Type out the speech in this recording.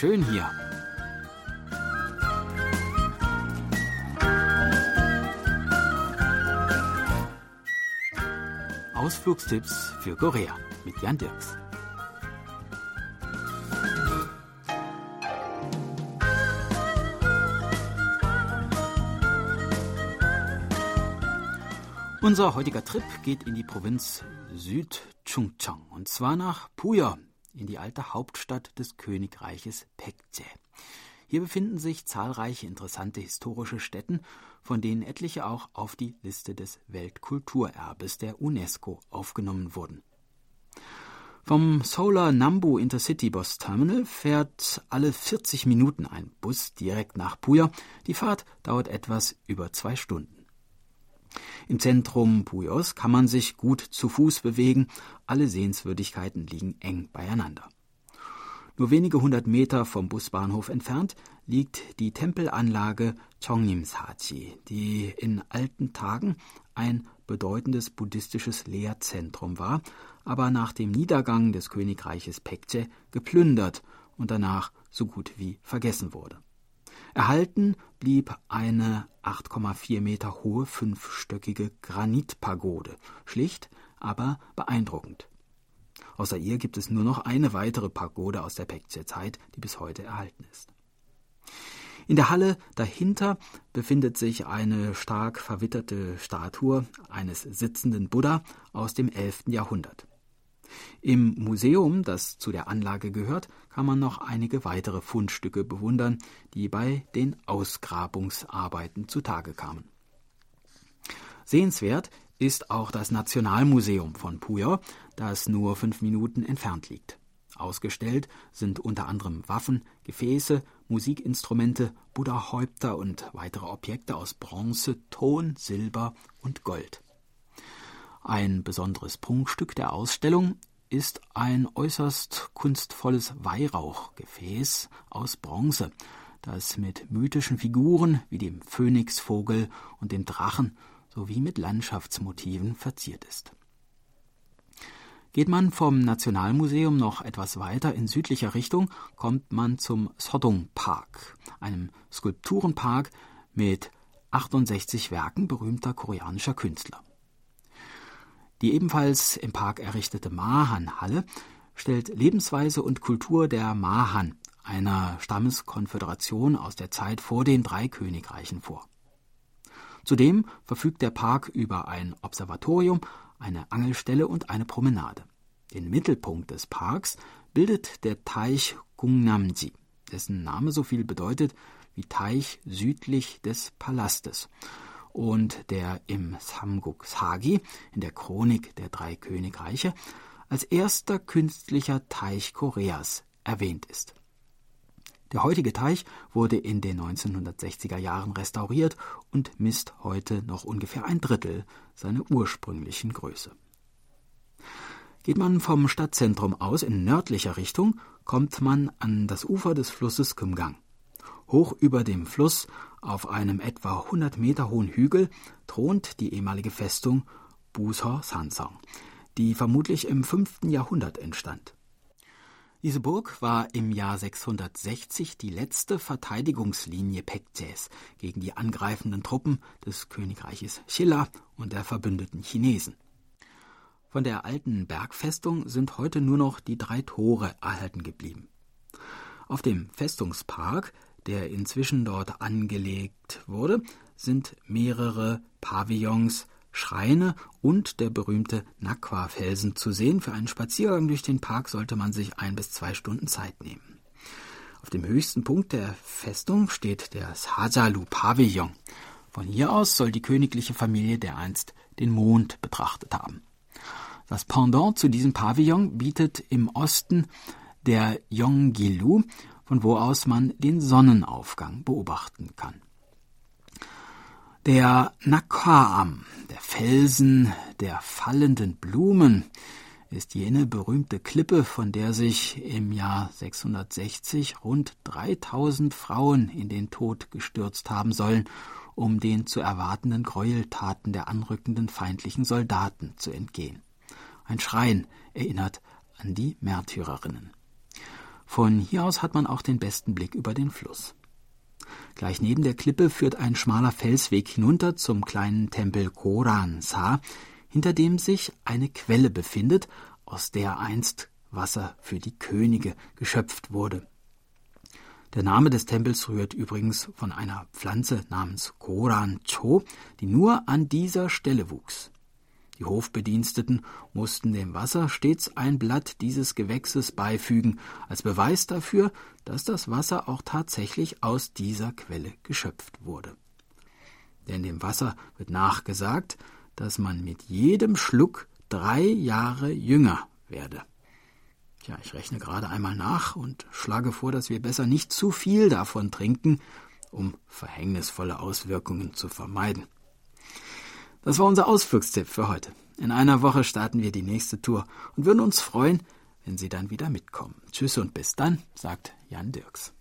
schön hier. Ausflugstipps für Korea mit Jan Dirks. Unser heutiger Trip geht in die Provinz Südchungcheong und zwar nach Puyo, in die alte Hauptstadt des Königreiches Pekje. Hier befinden sich zahlreiche interessante historische Stätten, von denen etliche auch auf die Liste des Weltkulturerbes der UNESCO aufgenommen wurden. Vom Solar Nambu Intercity Bus Terminal fährt alle 40 Minuten ein Bus direkt nach Puyo. Die Fahrt dauert etwas über zwei Stunden. Im Zentrum Puyos kann man sich gut zu Fuß bewegen, alle Sehenswürdigkeiten liegen eng beieinander. Nur wenige hundert Meter vom Busbahnhof entfernt liegt die Tempelanlage Chongnimsaji, die in alten Tagen ein bedeutendes buddhistisches Lehrzentrum war, aber nach dem Niedergang des Königreiches Pekche geplündert und danach so gut wie vergessen wurde. Erhalten blieb eine 8,4 Meter hohe fünfstöckige Granitpagode, schlicht, aber beeindruckend. Außer ihr gibt es nur noch eine weitere Pagode aus der Pekche-Zeit, die bis heute erhalten ist. In der Halle dahinter befindet sich eine stark verwitterte Statue eines sitzenden Buddha aus dem 11. Jahrhundert. Im Museum, das zu der Anlage gehört, kann man noch einige weitere Fundstücke bewundern, die bei den Ausgrabungsarbeiten zutage kamen. Sehenswert ist auch das Nationalmuseum von Puyo, das nur fünf Minuten entfernt liegt. Ausgestellt sind unter anderem Waffen, Gefäße, Musikinstrumente, Buddha-Häupter und weitere Objekte aus Bronze, Ton, Silber und Gold. Ein besonderes Prunkstück der Ausstellung ist ein äußerst kunstvolles Weihrauchgefäß aus Bronze, das mit mythischen Figuren wie dem Phönixvogel und dem Drachen sowie mit Landschaftsmotiven verziert ist. Geht man vom Nationalmuseum noch etwas weiter in südlicher Richtung, kommt man zum Sodong Park, einem Skulpturenpark mit 68 Werken berühmter koreanischer Künstler. Die ebenfalls im Park errichtete Mahan-Halle stellt Lebensweise und Kultur der Mahan, einer Stammeskonföderation aus der Zeit vor den drei Königreichen vor. Zudem verfügt der Park über ein Observatorium, eine Angelstelle und eine Promenade. Den Mittelpunkt des Parks bildet der Teich Gungnamji, dessen Name so viel bedeutet wie Teich südlich des Palastes und der im Samguk Sagi, in der Chronik der drei Königreiche, als erster künstlicher Teich Koreas erwähnt ist. Der heutige Teich wurde in den 1960er Jahren restauriert und misst heute noch ungefähr ein Drittel seiner ursprünglichen Größe. Geht man vom Stadtzentrum aus in nördlicher Richtung, kommt man an das Ufer des Flusses Kumgang. Hoch über dem Fluss, auf einem etwa 100 Meter hohen Hügel, thront die ehemalige Festung Bushor Sansong, die vermutlich im 5. Jahrhundert entstand. Diese Burg war im Jahr 660 die letzte Verteidigungslinie Pekjes gegen die angreifenden Truppen des Königreiches Shilla und der verbündeten Chinesen. Von der alten Bergfestung sind heute nur noch die drei Tore erhalten geblieben. Auf dem Festungspark der inzwischen dort angelegt wurde, sind mehrere Pavillons, Schreine und der berühmte Nakwa-Felsen zu sehen. Für einen Spaziergang durch den Park sollte man sich ein bis zwei Stunden Zeit nehmen. Auf dem höchsten Punkt der Festung steht der Sajalu-Pavillon. Von hier aus soll die königliche Familie dereinst den Mond betrachtet haben. Das Pendant zu diesem Pavillon bietet im Osten der Yonggilu von wo aus man den Sonnenaufgang beobachten kann. Der Nakaam, der Felsen der fallenden Blumen, ist jene berühmte Klippe, von der sich im Jahr 660 rund 3000 Frauen in den Tod gestürzt haben sollen, um den zu erwartenden Gräueltaten der anrückenden feindlichen Soldaten zu entgehen. Ein Schrein erinnert an die Märtyrerinnen. Von hier aus hat man auch den besten Blick über den Fluss. Gleich neben der Klippe führt ein schmaler Felsweg hinunter zum kleinen Tempel Koran Sa, hinter dem sich eine Quelle befindet, aus der einst Wasser für die Könige geschöpft wurde. Der Name des Tempels rührt übrigens von einer Pflanze namens Koran-cho, die nur an dieser Stelle wuchs. Die Hofbediensteten mussten dem Wasser stets ein Blatt dieses Gewächses beifügen, als Beweis dafür, dass das Wasser auch tatsächlich aus dieser Quelle geschöpft wurde. Denn dem Wasser wird nachgesagt, dass man mit jedem Schluck drei Jahre jünger werde. Tja, ich rechne gerade einmal nach und schlage vor, dass wir besser nicht zu viel davon trinken, um verhängnisvolle Auswirkungen zu vermeiden. Das war unser Ausflugstipp für heute. In einer Woche starten wir die nächste Tour und würden uns freuen, wenn Sie dann wieder mitkommen. Tschüss und bis dann, sagt Jan Dirks.